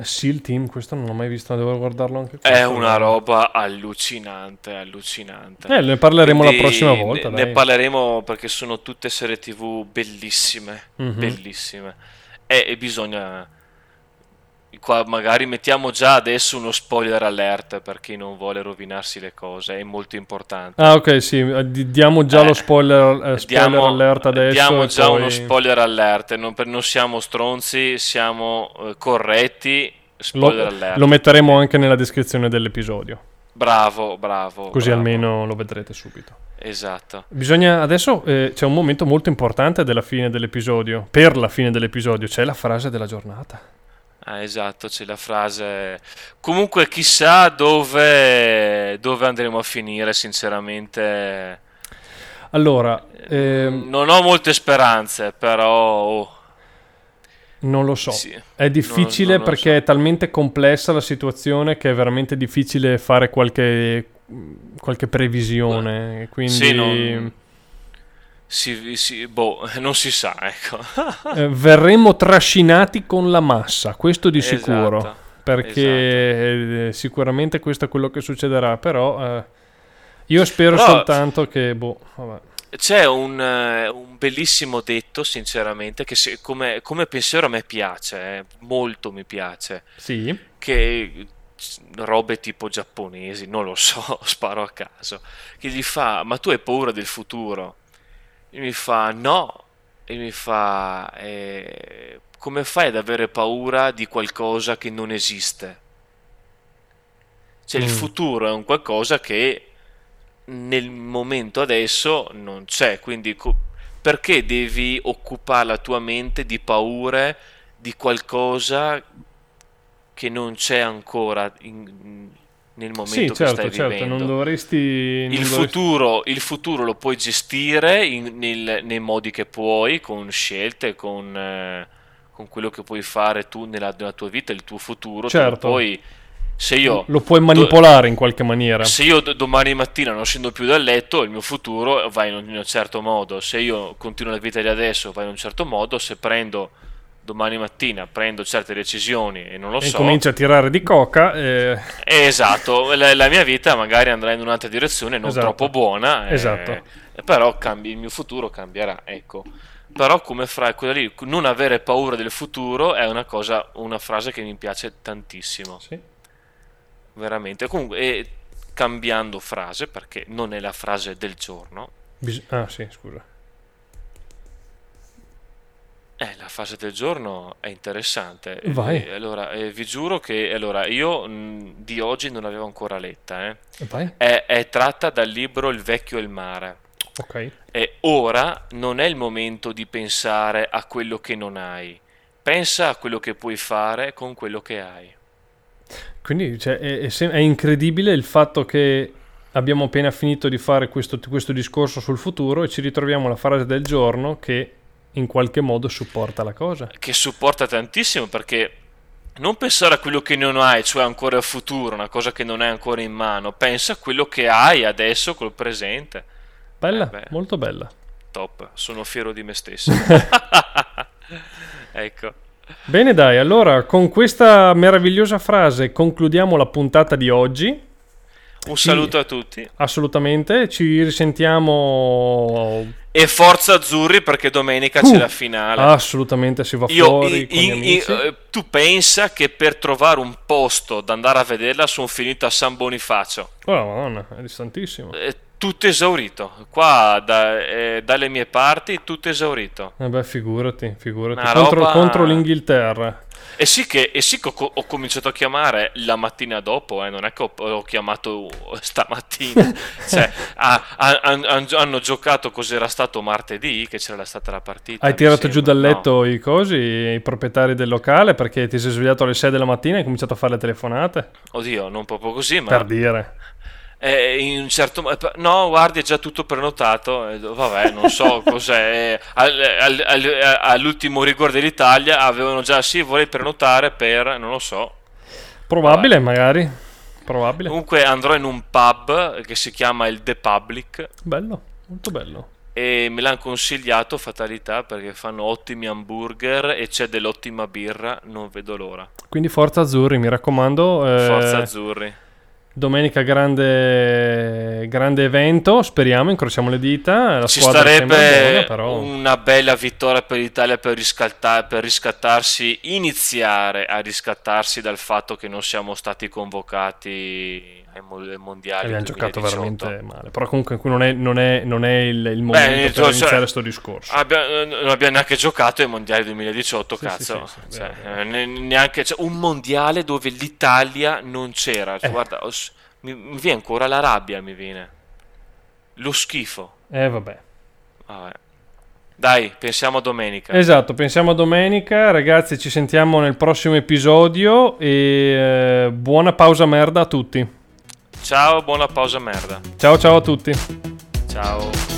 S1: SEAL Team, questo non l'ho mai visto, devo guardarlo anche
S2: È
S1: questo.
S2: una roba allucinante, allucinante.
S1: Eh, ne parleremo
S2: Quindi
S1: la prossima volta.
S2: Ne, ne parleremo perché sono tutte serie TV bellissime,
S1: Mhm.
S2: bellissime. E, e bisogna... Qua magari mettiamo già adesso uno spoiler alert per chi non vuole rovinarsi le cose, è molto importante.
S1: Ah, ok, sì, di- diamo già
S2: Eh,
S1: lo spoiler, eh, spoiler
S2: Diamo,
S1: alert adesso.
S2: diamo già
S1: poi
S2: uno spoiler alert, non, per- non siamo stronzi, siamo eh, corretti.
S1: Lo, lo metteremo anche nella descrizione dell'episodio,
S2: Bravo, bravo.
S1: così
S2: bravo.
S1: almeno lo vedrete subito.
S2: Esatto.
S1: Bisogna adesso eh, c'è un momento molto importante della fine dell'episodio. Per la fine dell'episodio c'è la frase della giornata.
S2: Ah, esatto, c'è la frase. Comunque, chissà dove, dove andremo a finire, sinceramente.
S1: Allora, ehm,
S2: Non ho molte speranze, però. oh,
S1: non lo so.
S2: sì.
S1: È difficile
S2: non lo
S1: perché
S2: so.
S1: è talmente complessa la situazione che è veramente difficile fare qualche, qualche previsione. Quindi
S2: Sì, non- Sì, sì, boh, non si sa, ecco.
S1: eh, verremo trascinati con la massa, questo di sicuro.
S2: Esatto,
S1: perché eh, sicuramente questo è quello che succederà. Però eh, io spero
S2: Però-
S1: soltanto che. Boh.
S2: C'è un, eh, un bellissimo detto, sinceramente, che se- come, come pensiero a me piace, eh, molto mi piace,
S1: Sì.
S2: che robe tipo giapponesi, non lo so, sparo a caso, che gli fa, ma tu hai paura del futuro? E mi fa, no, e mi fa, "Eh, come fai ad avere paura di qualcosa che non esiste? Cioè il
S1: Mm.
S2: futuro è un qualcosa che nel momento adesso non c'è, quindi co- perché devi occupare la tua mente di paure di qualcosa che non c'è ancora in- nel momento
S1: Sì,
S2: che
S1: certo,
S2: stai
S1: certo,
S2: vivendo?
S1: non dovresti... non
S2: Il
S1: dovresti-
S2: futuro, il futuro lo puoi gestire in- nel- nei modi che puoi, con scelte, con, eh, con quello che puoi fare tu nella, nella tua vita, il tuo futuro.
S1: Certo.
S2: puoi- se io,
S1: Lo puoi manipolare in qualche maniera.
S2: se io domani mattina non scendo più dal letto, il mio futuro va in un, in un certo modo. Se io continuo la vita di adesso, va in un certo modo. Se prendo domani mattina prendo certe decisioni e non lo
S1: e
S2: so.
S1: comincia a tirare di coca. E...
S2: Esatto, la, la, mia vita magari andrà in un'altra direzione non
S1: esatto.
S2: troppo buona.
S1: Esatto.
S2: Eh, però cambi, il mio futuro cambierà, ecco. Però come fra quella lì, non avere paura del futuro è una cosa, una frase che mi piace tantissimo.
S1: Sì.
S2: Veramente. Comunque, e cambiando frase, perché non è la frase del giorno.
S1: Bis- ah, sì, scusa.
S2: Eh, la fase del giorno è interessante.
S1: Vai.
S2: Eh, allora, eh, vi giuro che allora, io mh, di oggi non l'avevo ancora letta. Eh.
S1: Vai.
S2: È, è tratta dal libro Il vecchio e il mare.
S1: Ok.
S2: E ora non è il momento di pensare a quello che non hai. Pensa a quello che puoi fare con quello che hai.
S1: Quindi cioè, è, è incredibile il fatto che abbiamo appena finito di fare questo, questo discorso sul futuro e ci ritroviamo la frase del giorno che in qualche modo supporta la cosa.
S2: Che supporta tantissimo perché non pensare a quello che non hai, cioè ancora il futuro, una cosa che non hai ancora in mano, pensa a quello che hai adesso col presente.
S1: Bella,
S2: Eh
S1: molto bella.
S2: Top, sono fiero di me stesso. ecco.
S1: Bene dai, allora con questa meravigliosa frase concludiamo la puntata di oggi.
S2: Un
S1: Sì.
S2: saluto a tutti
S1: Assolutamente, ci risentiamo
S2: e forza azzurri perché domenica
S1: Uh,
S2: c'è la finale.
S1: assolutamente si va
S2: Io,
S1: fuori
S2: i- i- eh, tu pensa che per trovare un posto da andare a vederla sono finito a San Bonifacio.
S1: Oh madonna, è distantissimo.
S2: Eh, tutto esaurito. Qua da- eh, dalle mie parti tutto esaurito.
S1: Eh beh, figurati, figurati. Contro,
S2: roba-
S1: contro l'Inghilterra.
S2: E sì che, e sì che ho, ho cominciato a chiamare la mattina dopo, eh, non è che ho, ho chiamato stamattina. cioè, ha- han- han- hanno giocato cos'era stato martedì, che c'era stata la partita.
S1: Hai tirato giù
S2: sembra,
S1: dal
S2: no?
S1: letto i cosi, i proprietari del locale perché ti sei svegliato alle 6 della mattina e hai cominciato a fare le telefonate?
S2: Oddio, non proprio così, ma
S1: Per dire.
S2: Eh, in un certo mo- eh, No, guardi, è già tutto prenotato. Eh, vabbè, non so cos'è. Eh, al- al- al- all'ultimo rigore dell'Italia avevano già, sì, vorrei prenotare per, non lo so.
S1: Probabile, magari. Probabile.
S2: Comunque andrò in un pub che si chiama il The Public
S1: Bello, molto bello.
S2: e me l'hanno consigliato fatalità perché fanno ottimi hamburger e c'è dell'ottima birra, non vedo l'ora.
S1: Quindi Forza Azzurri, mi raccomando. eh,
S2: Forza azzurri.
S1: Domenica grande, grande evento, speriamo, incrociamo le dita. La
S2: Ci starebbe
S1: buona,
S2: una bella vittoria per l'Italia per, riscatta- per riscattarsi, iniziare a riscattarsi dal fatto che non siamo stati convocati ai mo- ai mondiali.
S1: Abbiamo
S2: 2018.
S1: giocato veramente male. Però comunque non è, non è- non è il, il momento
S2: Beh,
S1: per
S2: cioè,
S1: iniziare questo discorso.
S2: Abbia- non abbiamo neanche giocato ai mondiali 2018,
S1: Sì,
S2: cazzo.
S1: sì, sì,
S2: Cioè,
S1: vero.
S2: eh, ne- neanche, cioè, un mondiale dove l'Italia non c'era.
S1: Eh.
S2: Guarda, mi, mi viene ancora la rabbia, mi viene. Lo schifo.
S1: Eh vabbè.
S2: Vabbè. Dai, pensiamo a domenica.
S1: Esatto, pensiamo a domenica. Ragazzi, ci sentiamo nel prossimo episodio e eh, buona pausa merda a tutti.
S2: Ciao, buona pausa merda.
S1: Ciao ciao a tutti.
S2: Ciao.